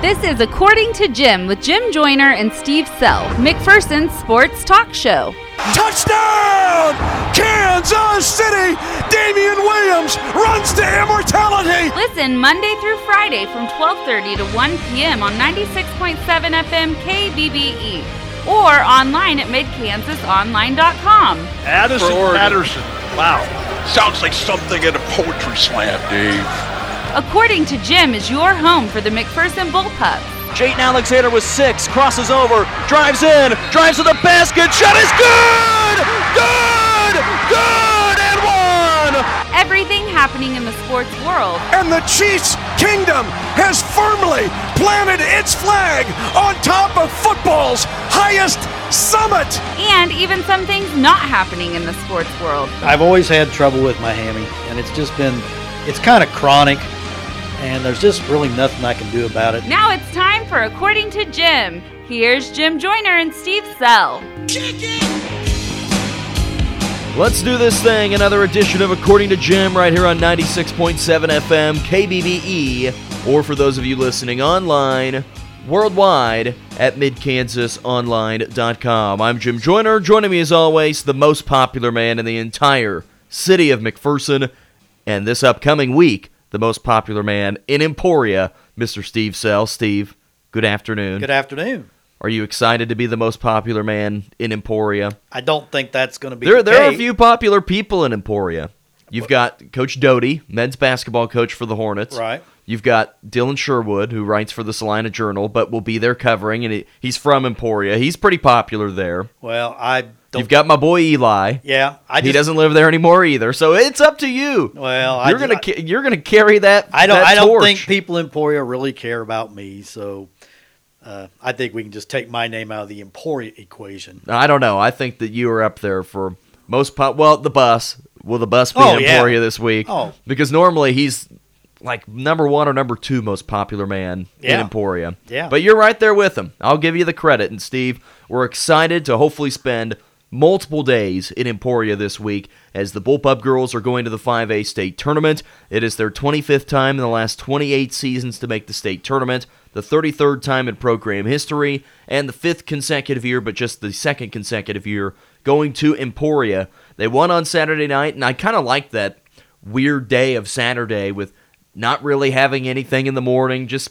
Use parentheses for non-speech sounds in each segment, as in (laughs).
This is According to Jim with Jim Joyner and Steve Sell, McPherson's sports talk show. Touchdown! Kansas City! Damien Williams runs to immortality! Listen Monday through Friday from 12:30 to 1 p.m. on 96.7 FM KBBE or online at midkansasonline.com. Addison Patterson. Wow. Sounds like something in a poetry slam, Dave. According to Jim is your home for the McPherson Bullpup. Jayton Alexander with six, crosses over, drives in, drives to the basket, shot is good! Good! Good! And one! Everything happening in the sports world. And the Chiefs Kingdom has firmly planted its flag on top of football's highest summit. And even some things not happening in the sports world. I've always had trouble with my hammy, and it's just been, it's kind of chronic, and there's just really nothing I can do about it. Now it's time for According to Jim. Here's Jim Joyner and Steve Sell. Let's do this thing. Another edition of According to Jim right here on 96.7 FM, KBBE, or for those of you listening online, worldwide at midkansasonline.com. I'm Jim Joyner. Joining me as always, the most popular man in the entire city of McPherson, and this upcoming week, the most popular man in Emporia, Mr. Steve Sell. Steve, good afternoon. Good afternoon. Are you excited to be the most popular man in Emporia? I don't think that's going to be. There, the there are a few popular people in Emporia. You've got Coach Doty, men's basketball coach for the Hornets. Right. You've got Dylan Sherwood, who writes for the Salina Journal, but will be there covering, and he, he's from Emporia. He's pretty popular there. Well, I don't. You've got my boy Eli. yeah, I he doesn't live there anymore either, so it's up to you. Well, you're ju- gonna ca- you're gonna carry that. I don't. that I don't think people in Emporia really care about me, so uh, I think we can just take my name out of the Emporia equation. I don't know. I think that you are up there for most pop. Well, the bus. Will the bus be Oh, in yeah. Emporia this week? Oh. because normally he's like number one or number two most popular man in Emporia. Yeah. But you're right there with him. I'll give you the credit. And Steve, we're excited to hopefully spend multiple days in Emporia this week as the Bullpup girls are going to the 5A state tournament. It is their 25th time in the last 28 seasons to make the state tournament, the 33rd time in program history, and the fifth consecutive year, but just the second consecutive year going to Emporia. They won on Saturday night, and I kind of like that weird day of Saturday with not really having anything in the morning, just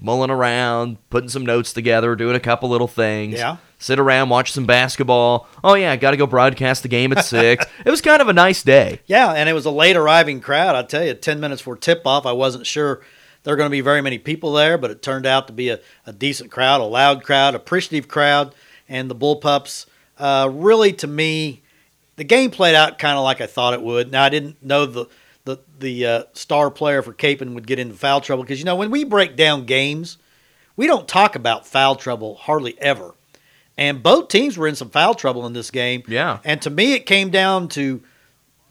mulling around, putting some notes together, doing a couple little things. Yeah. Sit around, watch some basketball. Oh yeah, got to go broadcast the game at (laughs) six. it was kind of a nice day. Yeah, and it was a late arriving crowd. I tell you, ten minutes before tip off, I wasn't sure there were going to be very many people there, but it turned out to be a, a decent crowd, a loud crowd, appreciative crowd, and the Bullpups. Uh, really, to me, the game played out kind of like I thought it would. Now I didn't know the the the uh, star player for Kapaun would get into foul trouble because you know when we break down games, we don't talk about foul trouble hardly ever. And both teams were in some foul trouble in this game. Yeah. And to me, it came down to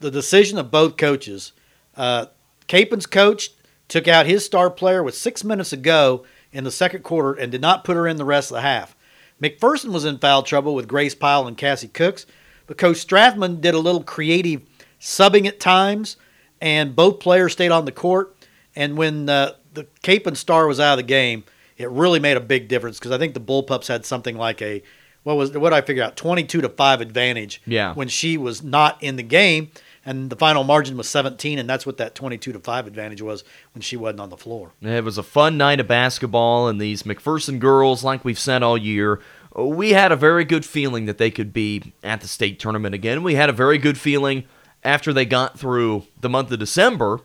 the decision of both coaches. Uh, coach took out his star player with six minutes ago in the second quarter and did not put her in the rest of the half. McPherson was in foul trouble with Grace Pyle and Cassie Cooks, but Coach Strathman did a little creative subbing at times, and both players stayed on the court. And when uh, the Kapaun star was out of the game, it really made a big difference because I think the Bullpups had something like a what was what did I figure out twenty two to five advantage Yeah. when she was not in the game, and the final margin was seventeen, and that's what that twenty two to five advantage was when she wasn't on the floor. It was a fun night of basketball, and these McPherson girls, like we've said all year, we had a very good feeling that they could be at the state tournament again. We had a very good feeling after they got through the month of December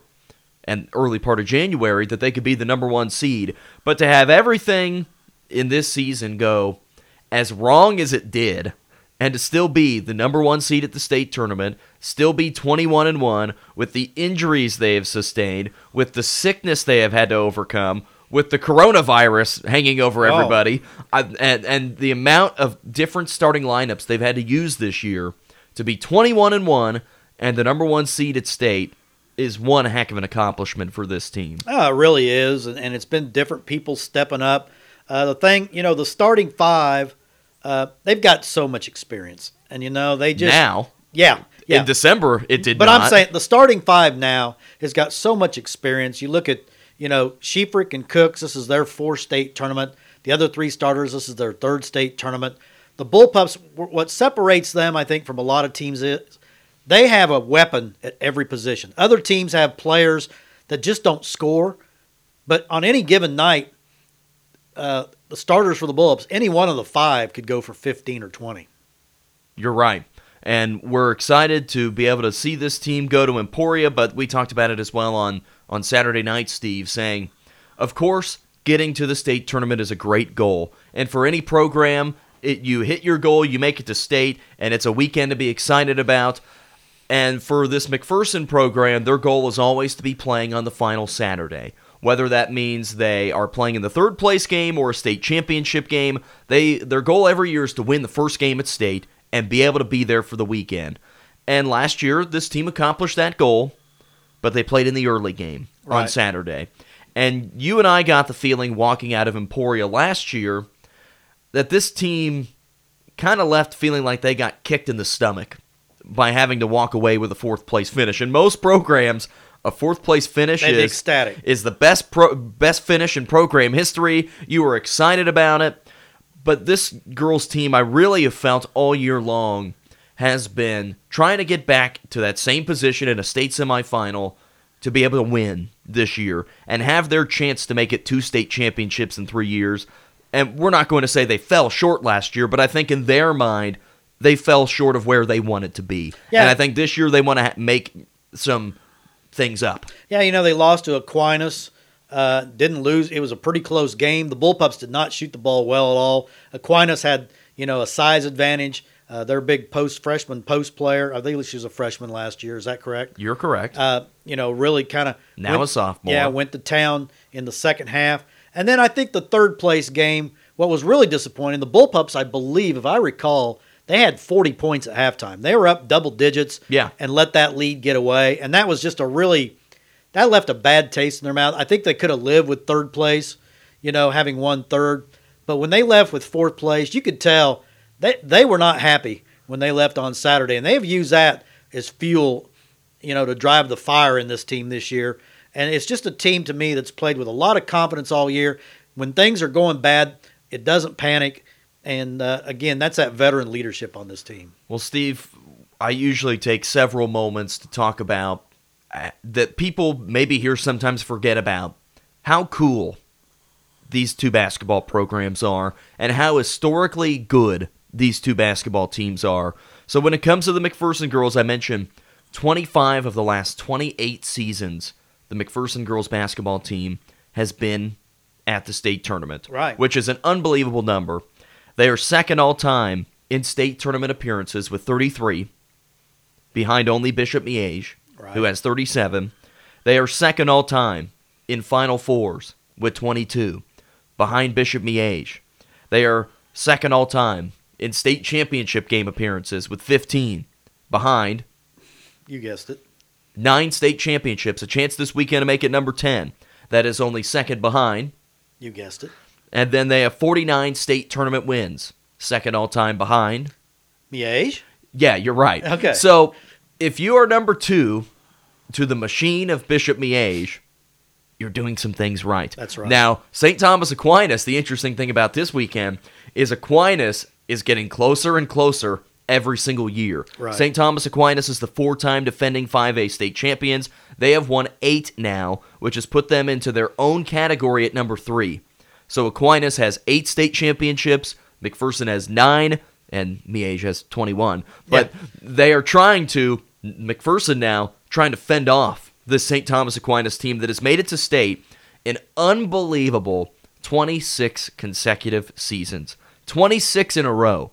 and early part of January that they could be the number one seed. But to have everything in this season go as wrong as it did, and to still be the number one seed at the state tournament, still be 21 and 1 with the injuries they have sustained, with the sickness they have had to overcome, with the coronavirus hanging over Oh. everybody, I, and and the amount of different starting lineups they've had to use this year to be 21 and 1 and the number 1 seed at state is one heck of an accomplishment for this team. Oh, it really is, and, and it's been different people stepping up. Uh, the thing, you know, the starting five, uh, they've got so much experience, and you know they just now, yeah, yeah. in December, it did but not. I'm saying the starting five now has got so much experience. You look at you know, Sheafrick and Cooks, this is their fourth state tournament. The other three starters, this is their third state tournament. The Bullpups, what separates them, I think, from a lot of teams is they have a weapon at every position. Other teams have players that just don't score, but on any given night, uh, the starters for the Bullpups, any one of the five could go for 15 or 20. You're right. And we're excited to be able to see this team go to Emporia, but we talked about it as well on, on Saturday night, Steve, saying, of course, getting to the state tournament is a great goal. And for any program, it, you hit your goal, you make it to state, and it's a weekend to be excited about. And for this McPherson program, their goal is always to be playing on the final Saturday. Whether that means they are playing in the third place game or a state championship game, they their goal every year is to win the first game at state and be able to be there for the weekend. And last year, this team accomplished that goal, but they played in the early game right. on Saturday. And you and I got the feeling walking out of Emporia last year that this team kind of left feeling like they got kicked in the stomach by having to walk away with a fourth place finish. And most programs, a fourth place finish is ecstatic. is the best pro, best finish in program history. You were excited about it. But this girls' team, I really have felt all year long, has been trying to get back to that same position in a state semifinal to be able to win this year and have their chance to make it two state championships in three years. And we're not going to say they fell short last year, but I think in their mind, they fell short of where they wanted to be. Yeah. And I think this year they want to make some things up. Yeah, you know, they lost to Aquinas uh, didn't lose. It was a pretty close game. The Bullpups did not shoot the ball well at all. Aquinas had, you know, a size advantage. Uh, their big post freshman post player. I think she was a freshman last year. Is that correct? You're correct. Uh, you know, really kind of now went, a sophomore. Yeah, went to town in the second half, and then I think the third place game. What was really disappointing, the Bullpups, I believe, if I recall, they had 40 points at halftime. They were up double digits. Yeah. and let that lead get away, and that was just a really that left a bad taste in their mouth. I think they could have lived with third place, you know, having won third. But when they left with fourth place, you could tell they they were not happy when they left on Saturday, and they have used that as fuel, you know, to drive the fire in this team this year. And it's just a team to me that's played with a lot of confidence all year. When things are going bad, it doesn't panic. And uh, again, that's that veteran leadership on this team. Well, Steve, I usually take several moments to talk about that people maybe here sometimes forget about how cool these two basketball programs are and how historically good these two basketball teams are. So when it comes to the McPherson girls, I mentioned 25 of the last 28 seasons, the McPherson girls basketball team has been at the state tournament, right? Which is an unbelievable number. They are second all time in state tournament appearances with 33, behind only Bishop Miege right. who has 37. They are second all time in Final Fours with 22, behind Bishop Miege. They are second all time in state championship game appearances with 15, behind. You guessed it. Nine state championships, a chance this weekend to make it number 10. That is only second behind. You guessed it. And then they have 49 state tournament wins, second all time behind. Miege? Yeah, you're right. Okay. So if you are number two to the machine of Bishop Miege, you're doing some things right. That's right. Now, St. Thomas Aquinas, the interesting thing about this weekend is Aquinas is getting closer and closer every single year. Right. St. Thomas Aquinas is the four time defending 5A state champions. They have won eight now, which has put them into their own category at number three. So Aquinas has eight state championships, McPherson has nine, and Miege has 21. But yeah. they are trying to, McPherson now, trying to fend off the St. Thomas Aquinas team that has made it to state in unbelievable 26 consecutive seasons. 26 in a row.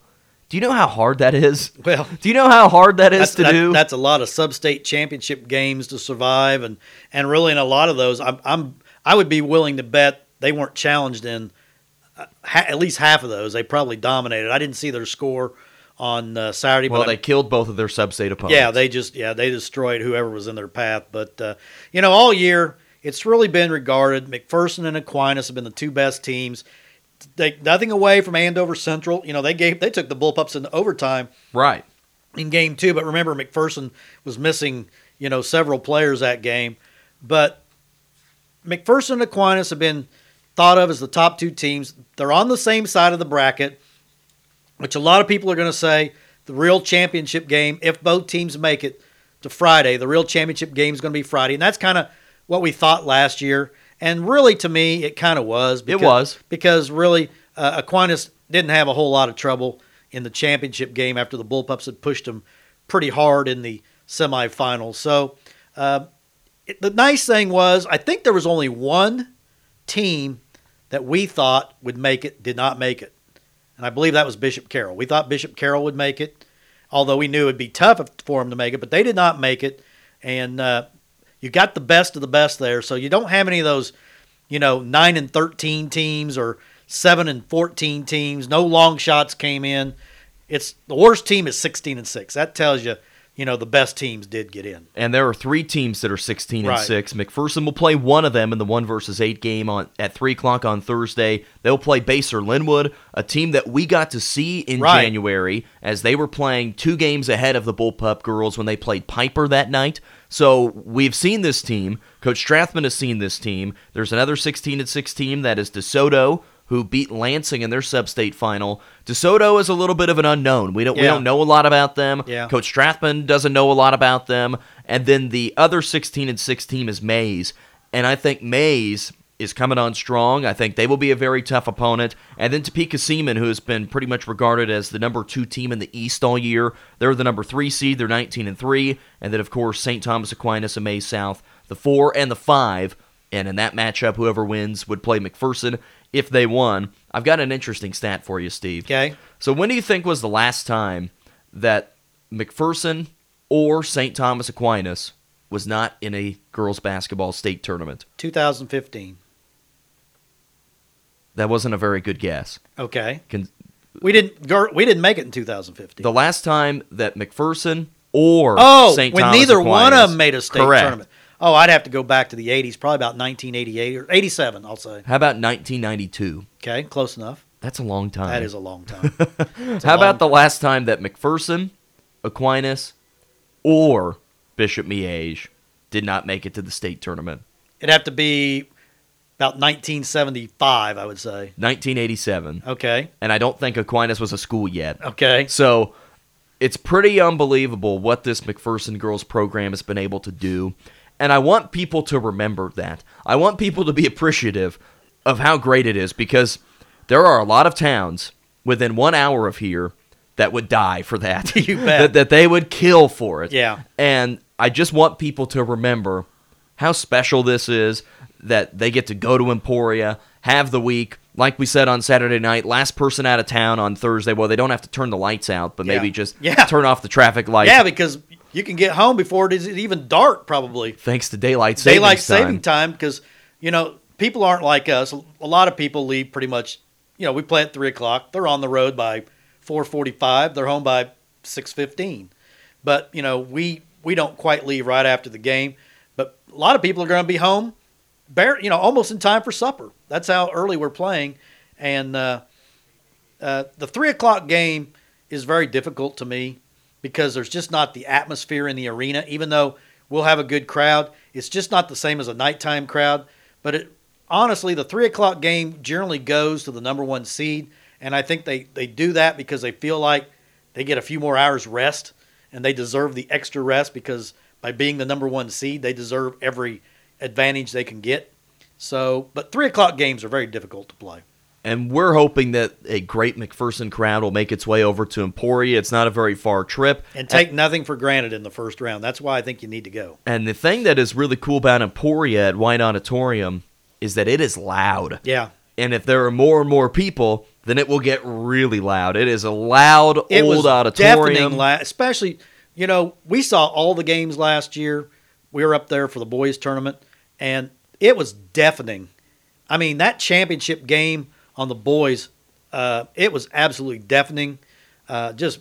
Do you know how hard that is? Well, do you know how hard that is to that, do? That's a lot of sub-state championship games to survive, and and really in a lot of those, I'm, I'm I would be willing to bet they weren't challenged in uh, ha- at least half of those. They probably dominated. I didn't see their score on uh, Saturday. Well, but they I, killed both of their sub-state opponents. Yeah, they just yeah they destroyed whoever was in their path. But uh, you know, all year it's really been regarded. McPherson and Aquinas have been the two best teams. They nothing away from Andover Central. You know, they gave they took the Bullpups in overtime. Right. In game two, but remember McPherson was missing you know several players that game, but McPherson and Aquinas have been thought of as the top two teams. They're on the same side of the bracket, which a lot of people are going to say the real championship game, if both teams make it to Friday, the real championship game is going to be Friday. And that's kind of what we thought last year. And really, to me, it kind of was. Because, it was. Because really, uh, Aquinas didn't have a whole lot of trouble in the championship game after the Bullpups had pushed them pretty hard in the semifinals. So uh, it, the nice thing was, I think there was only one team that we thought would make it, did not make it. And I believe that was Bishop Carroll. We thought Bishop Carroll would make it, although we knew it'd be tough for him to make it, but they did not make it. And uh, you got the best of the best there. So you don't have any of those, you know, 9 and 13 teams or – seven and fourteen teams. No long shots came in. It's the worst team is sixteen and six. That tells you, you know, the best teams did get in. And there are three teams that are sixteen and six. McPherson will play one of them in the one versus eight game on at three o'clock on Thursday. They'll play Basehor Linwood, a team that we got to see in right. January as they were playing two games ahead of the Bullpup girls when they played Piper that night. So we've seen this team. Coach Strathman has seen this team. There's another 16 and 6 team that is DeSoto, who beat Lansing in their sub-state final. DeSoto is a little bit of an unknown. We don't yeah. we don't know a lot about them. Yeah. Coach Strathman doesn't know a lot about them. And then the other 16 and 6 team is Maize. And I think Maize is coming on strong. I think they will be a very tough opponent. And then Topeka Seaman, who has been pretty much regarded as the number two team in the East all year. They're the number three seed. They're 19 and three. And then of course St. Thomas Aquinas and Maize South, the four and the five. And in that matchup, whoever wins would play McPherson if they won. I've got an interesting stat for you, Steve. Okay. So when do you think was the last time that McPherson or St. Thomas Aquinas was not in a girls basketball state tournament? 2015. That wasn't a very good guess. Okay. Can, we didn't we didn't make it in 2015. The last time that McPherson or oh, St. when Thomas neither Aquinas, one of them made a state correct. tournament. Oh, I'd have to go back to the 80s, probably about 1988 or 87, I'll say. How about 1992? Okay, close enough. That's a long time. That is a long time. (laughs) How about the last time that McPherson, Aquinas, or Bishop Miege did not make it to the state tournament? It'd have to be about 1975, I would say. 1987. Okay. And I don't think Aquinas was a school yet. Okay. So it's pretty unbelievable what this McPherson girls program has been able to do. And I want people to remember that. I want people to be appreciative of how great it is because there are a lot of towns within one hour of here that would die for that. (laughs) you bet. that, that they would kill for it. Yeah. And I just want people to remember how special this is that they get to go to Emporia, have the week, like we said on Saturday night, last person out of town on Thursday. Well, they don't have to turn the lights out, but yeah. maybe just yeah. turn off the traffic lights. Yeah, because you can get home before it is even dark, probably. Thanks to daylight saving daylight time. saving time, because you know people aren't like us. A lot of people leave pretty much. You know, we play at three o'clock. They're on the road by four forty-five. They're home by six fifteen. But you know, we we don't quite leave right after the game. But a lot of people are going to be home, bare, you know, almost in time for supper. That's how early we're playing, and uh, uh, the three o'clock game is very difficult to me because there's just not the atmosphere in the arena. Even though we'll have a good crowd, it's just not the same as a nighttime crowd. But it, honestly, the three o'clock game generally goes to the number one seed, and I think they they do that because they feel like they get a few more hours rest, and they deserve the extra rest because by being the number one seed, they deserve every advantage they can get. So, but three o'clock games are very difficult to play. And we're hoping that a great McPherson crowd will make its way over to Emporia. It's not a very far trip. And take and, nothing for granted in the first round. That's why I think you need to go. And the thing that is really cool about Emporia at White Auditorium is that it is loud. Yeah. And if there are more and more people, then it will get really loud. It is a loud it old auditorium. La- especially, you know, we saw all the games last year. We were up there for the boys tournament, and it was deafening. I mean, that championship game – on the boys, uh, it was absolutely deafening. Uh, just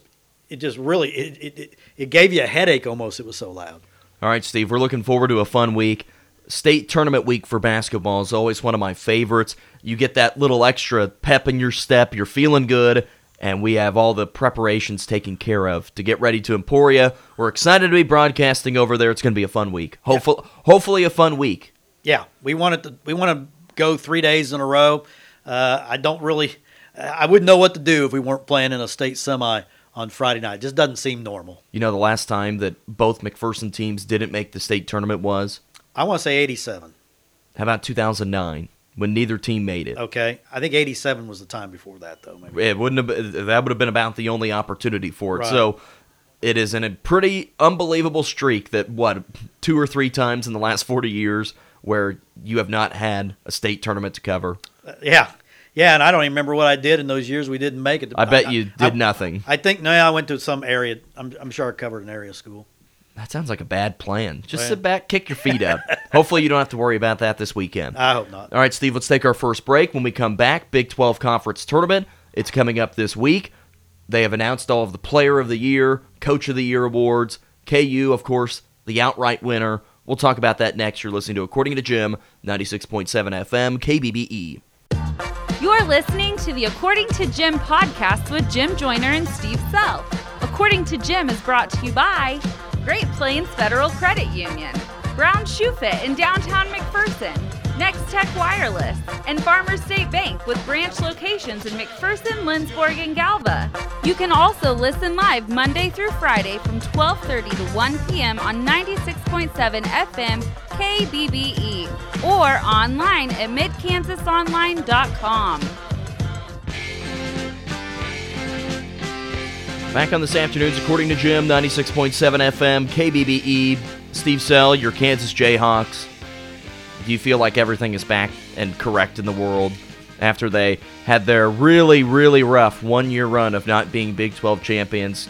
it just really it, it it gave you a headache almost. It was so loud. All right, Steve, we're looking forward to a fun week. State tournament week for basketball is always one of my favorites. You get that little extra pep in your step. You're feeling good, and we have all the preparations taken care of to get ready to Emporia. We're excited to be broadcasting over there. It's going to be a fun week. Hopefully, yeah. hopefully a fun week Yeah, we wanted to. We want to go three days in a row. Uh, I don't really. I wouldn't know what to do if we weren't playing in a state semi on Friday night. It just doesn't seem normal. You know, the last time that both McPherson teams didn't make the state tournament was? I want to say 87. How about 2009 when neither team made it? Okay, I think 87 was the time before that, though. Maybe. It wouldn't have. Been, that would have been about the only opportunity for it. Right. So. It is in a pretty unbelievable streak that what two or three times in the last forty years where you have not had a state tournament to cover. Yeah, yeah, and I don't even remember what I did in those years we didn't make it. I bet you did I, nothing. I think no, I went to some area. I'm, I'm sure I covered an area school. That sounds like a bad plan. Just Well. sit back, kick your feet up. (laughs) Hopefully, you don't have to worry about that this weekend. I hope not. All right, Steve, let's take our first break. When we come back, Big 12 Conference Tournament. It's coming up this week. They have announced all of the Player of the Year, Coach of the Year awards. KU, of course, the outright winner. We'll talk about that next. You're listening to According to Jim, 96.7 FM, KBBE. You're listening to the According to Jim podcast with Jim Joyner and Steve Sell. According to Jim is brought to you by Great Plains Federal Credit Union, Brown Shoe Fit in downtown McPherson, Nex-Tech Wireless, and Farmers State Bank with branch locations in McPherson, Lindsborg, and Galva. You can also listen live Monday through Friday from 12:30 to 1 p.m. on 96.7 FM KBBE or online at midkansasonline.com. Back on this afternoon's According to Jim, 96.7 FM, KBBE. Steve Sell, your Kansas Jayhawks. Do you feel like everything is back and correct in the world after they had their really, really rough one year run of not being Big 12 champions?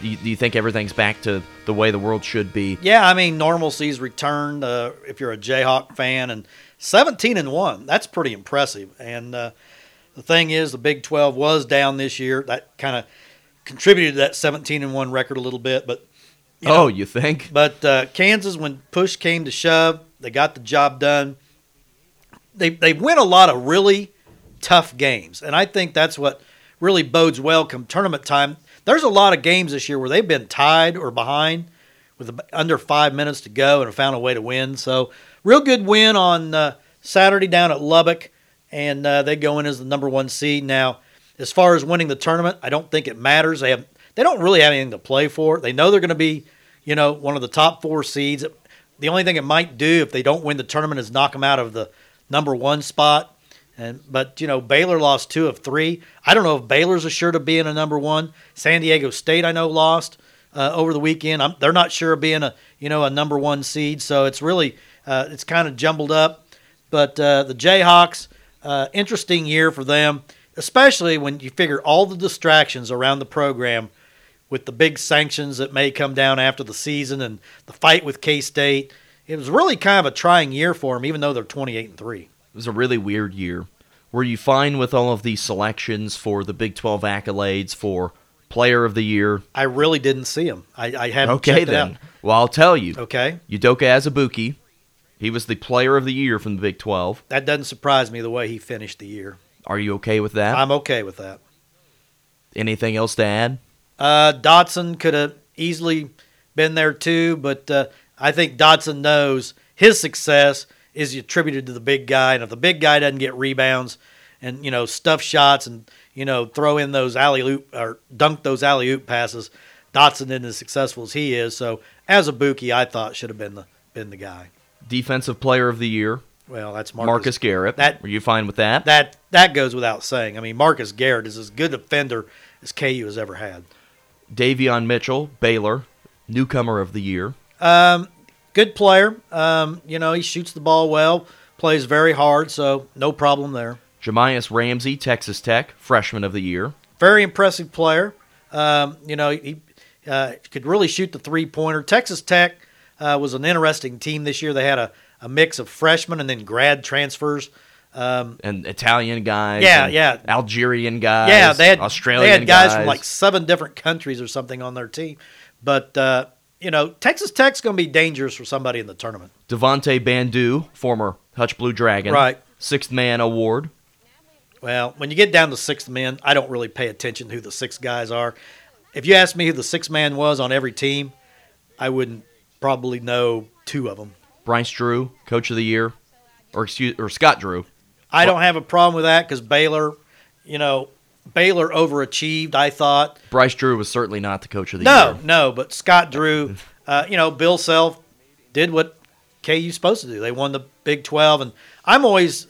Do you, do you think everything's back to the way the world should be? Yeah, I mean normalcy's returned. Uh, if you're a Jayhawk fan, and 17 and one, that's pretty impressive. And uh, the thing is, the Big 12 was down this year. That kind of contributed to that 17 and one record a little bit. But you know, oh, you think? But uh, Kansas, when push came to shove, they got the job done. They they win a lot of really tough games, and I think that's what really bodes well come tournament time. There's a lot of games this year where they've been tied or behind with under five minutes to go and have found a way to win. So real good win on uh, Saturday down at Lubbock, and uh, they go in as the number one seed now. As far as winning the tournament, I don't think it matters. They have they don't really have anything to play for. They know they're going to be, you know, one of the top four seeds. The only thing it might do if they don't win the tournament is knock them out of the number one spot. And but you know Baylor lost two of three. I don't know if Baylor's assured of being a number one. San Diego State I know lost uh, over the weekend. I'm, they're not sure of being a you know a number one seed. So it's really uh, it's kind of jumbled up. But uh, the Jayhawks, uh, interesting year for them, especially when you figure all the distractions around the program with the big sanctions that may come down after the season and the fight with K State. It was really kind of a trying year for them, even though they're 28 and three. It was a really weird year. Were you fine with all of these selections for the Big 12 accolades for Player of the Year? I really didn't see them. I, I haven't Okay, then. Well, I'll tell you. Okay, Udoka Azubuike, he was the Player of the Year from the Big 12. that doesn't surprise me the way he finished the year. Are you okay with that? I'm okay with that. Anything else to add? Uh, Dotson could have easily been there too, but uh, I think Dotson knows his success is attributed to the big guy, and if the big guy doesn't get rebounds and you know stuff shots and you know throw in those alley oop or dunk those alley oop passes, Dotson isn't as successful as he is. So Azubuike, I thought should have been the been the guy. Defensive Player of the Year, Well, that's Marcus, Marcus, Garrett. That- Were you fine with that? That that goes without saying. I mean, Marcus Garrett is as good a defender as KU has ever had. Davion Mitchell, Baylor, Newcomer of the Year. Um, good player. Um, you know, he shoots the ball well, plays very hard, so no problem there. Jahmi'us Ramsey, Texas Tech, Freshman of the Year. Very impressive player. Um, you know, he uh, could really shoot the three pointer. Texas Tech uh, was an interesting team this year. They had a, a mix of freshmen and then grad transfers. Um, and Italian guys. Yeah, yeah. Algerian guys. yeah, they had Australian They had guys, from like seven different countries or something on their team. But uh, you know, Texas Tech's going to be dangerous for somebody in the tournament. Devonte Bandoo, former Hutch Blue Dragon. Right. Sixth Man Award. Well, when you get down to sixth men, I don't really pay attention to who the six guys are. If you asked me who the sixth man was on every team, I wouldn't probably know two of them. Bryce Drew, Coach of the Year. or excuse or Scott Drew. I don't have a problem with that because Baylor, you know, Baylor overachieved. I thought. Bryce Drew was certainly not the coach of the No, year. no, no, but Scott Drew, uh, you know, Bill Self did what KU's supposed to do. They won the Big 12, and I'm always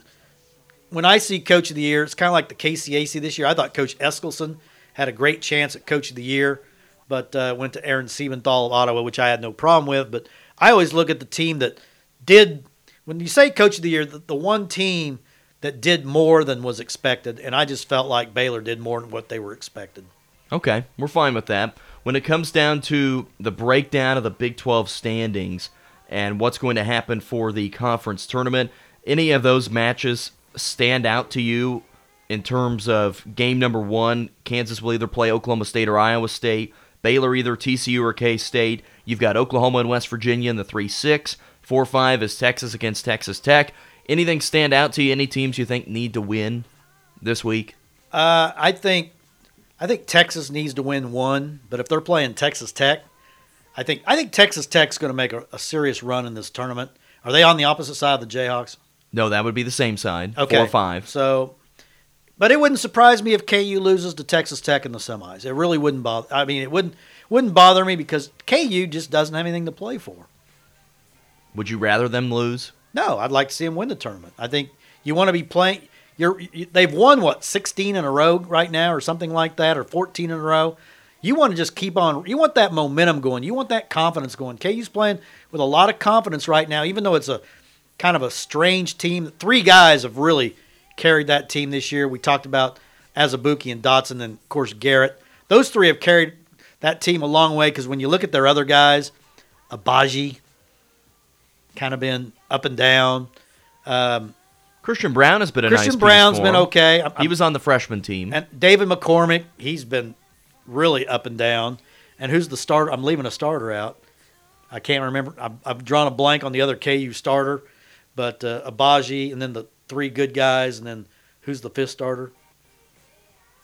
when I see Coach of the Year, it's kind of like the KCAC this year. I thought Coach Eskelson had a great chance at Coach of the Year, but uh, went to Aaron Siebenthal of Ottawa, which I had no problem with. But I always look at the team that did. When you say Coach of the Year, the, the one team that did more than was expected, and I just felt like Baylor did more than what they were expected. Okay, we're fine with that. When it comes down to the breakdown of the Big 12 standings and what's going to happen for the conference tournament, any of those matches stand out to you in terms of game number one? Kansas will either play Oklahoma State or Iowa State. Baylor either TCU or K State. You've got Oklahoma and West Virginia in the 3 6. 4 5 is Texas against Texas Tech. Anything stand out to you? Any teams you think need to win this week? Uh, I think I think Texas needs to win one, but if they're playing Texas Tech, I think I think Texas Tech's going to make a, a serious run in this tournament. Are they on the opposite side of the Jayhawks? No, that would be the same side. Okay, Four or five. So, but it wouldn't surprise me if KU loses to Texas Tech in the semis. It really wouldn't bother. I mean, it wouldn't wouldn't bother me because KU just doesn't have anything to play for. Would you rather them lose? No, I'd like to see them win the tournament. I think you want to be playing. You're you, they've won what 16 in a row right now, or something like that, or 14 in a row. You want to just keep on. You want that momentum going. You want that confidence going. KU's playing with a lot of confidence right now, even though it's a kind of a strange team. Three guys have really carried that team this year. We talked about Azubuike and Dotson, and of course Garrett. Those three have carried that team a long way because when you look at their other guys, Agbaji, kind of been up and down. Um, Christian Braun has been a Christian nice Braun's been okay. I'm- He was on the freshman team. And David McCormick, he's been really up and down. And who's the starter? I'm leaving a starter out. I can't remember. I've, I've drawn a blank on the other KU starter, but uh, Agbaji, and then the three good guys, and then who's the fifth starter?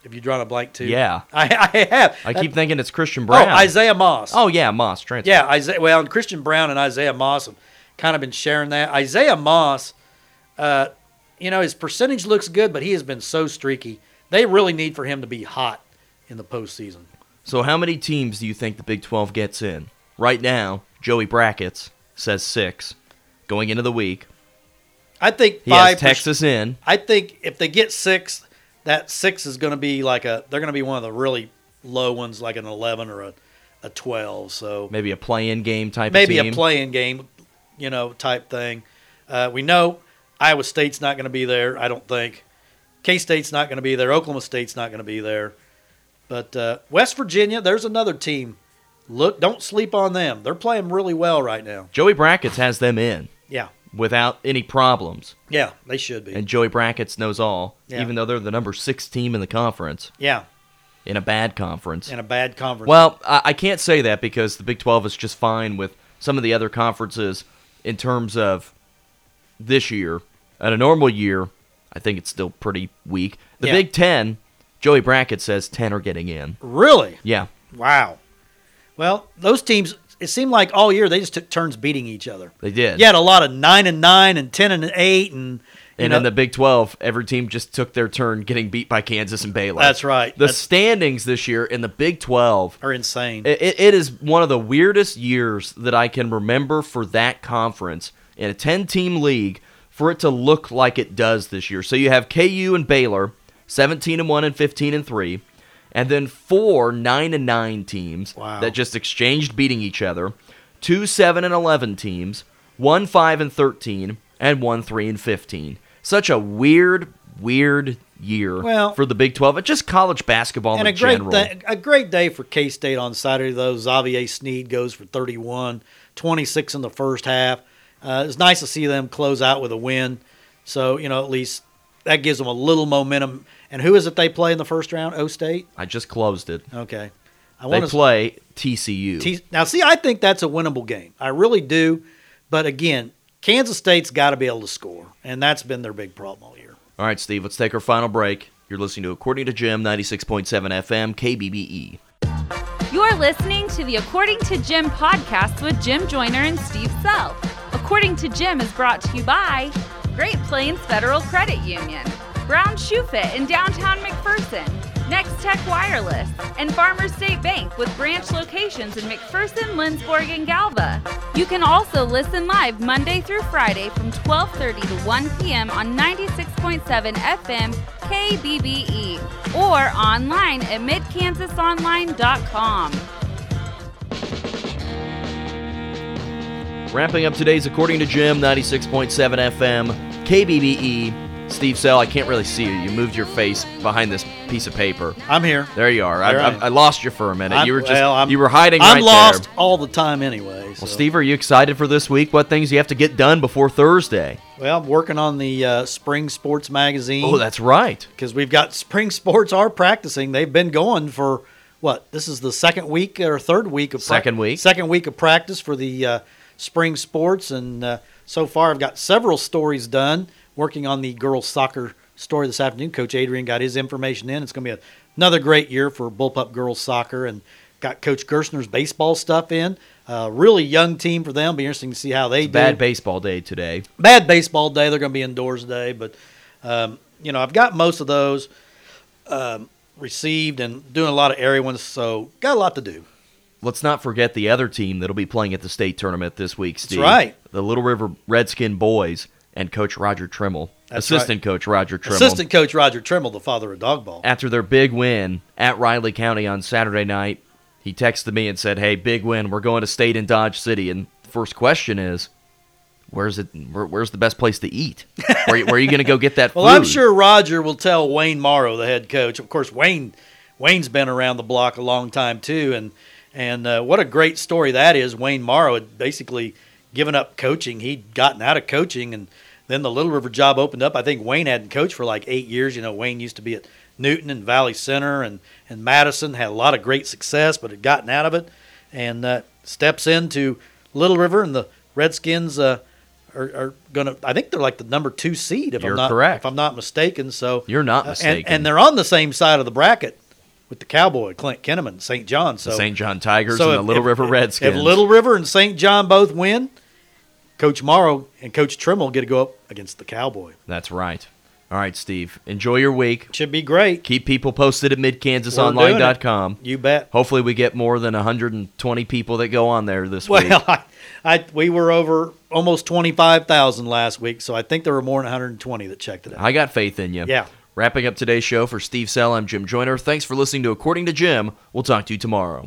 Have you drawn a blank too? Yeah. (laughs) I, I have. I keep thinking it's Christian Oh, Braun. Isaiah Moss. Oh yeah, Moss transfer. Yeah, Isaiah. Well, and Christian Braun and Isaiah Moss have kind of been sharing that. Isaiah Moss, uh, you know, his percentage looks good, but he has been so streaky. They really need for him to be hot in the postseason. So how many teams do you think the Big 12 gets in? Right now, Joey Brackets says six. Going into the week, I think he five. has Texas in. I think if they get six, that six is going to be like a. They're going to be one of the really low ones, like an eleven or a, a twelve. So Maybe a play-in game type maybe of team. Maybe a playing game, you know, type thing. Uh, we know Iowa State's not going to be there. I don't think. K State's not going to be there. Oklahoma State's not going to be there. But uh, West Virginia, there's another team. Look, don't sleep on them. They're playing really well right now. Joey Brackets has them in Yeah, without any problems. yeah, they should be. And Joey Brackets knows all, Yeah. even though they're the number six team in the conference, yeah, in a bad conference. in a bad conference. Well, I, I can't say that because the Big 12 is just fine with some of the other conferences in terms of this year. At a normal year, I think it's still pretty weak. The Yeah. Big 10, Joey Brackett says 10 are getting in. really, Yeah. wow. Well, those teams. It seemed like all year they just took turns beating each other. They did. You had a lot of nine and nine and ten and eight, and you And know, in the Big 12, every team just took their turn getting beat by Kansas and Baylor. That's right. The That's- standings this year in the Big 12 are insane. It, it- is one of the weirdest years that I can remember for that conference in a 10 team league for it to look like it does this year. So you have KU and Baylor, 17 and 1 and 15 and 3, and then four 9 and 9 teams Wow. that just exchanged beating each other, two 7 and 11 teams, one 5 and 13, and one 3 and 15. Such a weird, weird year Well- for the Big 12 and just college basketball and in a great general. day, a great day for K State on Saturday. Though Xavier Sneed goes for 31, 26 in the first half. Uh, it's nice to see them close out with a win. So you know at least that gives them a little momentum. And who is it they play in the first round? O State. I just closed it. Okay. I They want to play TCU. T- now see. I think that's a winnable game. I really do. But again, Kansas State's got to be able to score, and that's been their big problem all year. All right, Steve, let's take our final break. You're listening to According to Jim, 96.7 FM, KBBE. You're listening to the According to Jim podcast with Jim Joyner and Steve Sell. According to Jim is brought to you by Great Plains Federal Credit Union, Brown Shoe Fit in downtown McPherson, Nex-Tech Wireless, and Farmers State Bank with branch locations in McPherson, Lindsborg, and Galva. You can also listen live Monday through Friday from 12:30 to 1 p.m. on 96.7 FM KBBE or online at midkansasonline.com. Wrapping up today's According to Jim, 96.7 FM, KBBE. Steve Sell, I can't really see you. You moved your face behind this piece of paper. I'm here. There you are. I, I I, lost you for a minute. I'm- you were just well, you were hiding I'm right lost there. all the time anyway. so- Well, Steve, are you excited for this week? What things do you have to get done before Thursday? Well, I'm working on the uh, Spring Sports Magazine. Oh, that's right. because we've got spring sports are practicing. They've been going for what? This is the second week or third week of Second week. Second week of practice for the uh, spring sports, and uh, so far I've got several stories done. Working on the girls soccer story this afternoon. Coach Adrian got his information in. It's going to be another great year for Bullpup girls soccer, and got Coach Gerstner's baseball stuff in. Uh, really young team for them. Be interesting to see how they do Bad baseball day today. bad baseball day. They're going to be indoors today, but um, you know I've got most of those um, received and doing a lot of area ones, so got a lot to do. Let's not forget the other team that'll be playing at the state tournament this week, Steve. That's right. The Little River Redskin boys and Coach Roger Trimmel, That's assistant coach Roger Trimmel. Assistant coach Roger Trimmel, the father of dog ball. After their big win at Riley County on Saturday night, he texted me and said, "Hey, big win. We're going to state in Dodge City." And the first question is, "Where's it? Where, where's the best place to eat? Where, where are you going to go get that (laughs) Well, food?" I'm sure Roger will tell Wayne Morrow, the head coach. Of course, Wayne Wayne's been around the block a long time too, and and uh, what a great story that is. Wayne Morrow had basically given up coaching. He'd gotten out of coaching, and then the Little River job opened up. I think Wayne hadn't coached for like eight years. You know, Wayne used to be at Newton and Valley Center and and Madison, had a lot of great success, but had gotten out of it, and uh, steps into Little River, and the Redskins. Uh, are, are gonna. I think they're like the number two seed. If You're I'm not correct. If I'm not mistaken. So You're not uh, mistaken. and, and they're on the same side of the bracket with the Cowboy, Clint Kinneman, St. John. So the St. John Tigers so and the Little if- River if- Redskins. If Little River and St. John both win, Coach Morrow and Coach Trimmel get to go up against the Cowboy. That's right. All right, Steve. Enjoy your week. Should be great. Keep people posted at midkansasonline.com. You bet. Hopefully, we get more than 120 people that go on there this week. Well, (laughs) I, I we were over almost twenty five thousand last week, so I think there were more than 120 that checked it out. I got faith in you. Yeah. Wrapping up today's show for Steve Sell, I'm Jim Joyner. Thanks for listening to According to Jim. We'll talk to you tomorrow.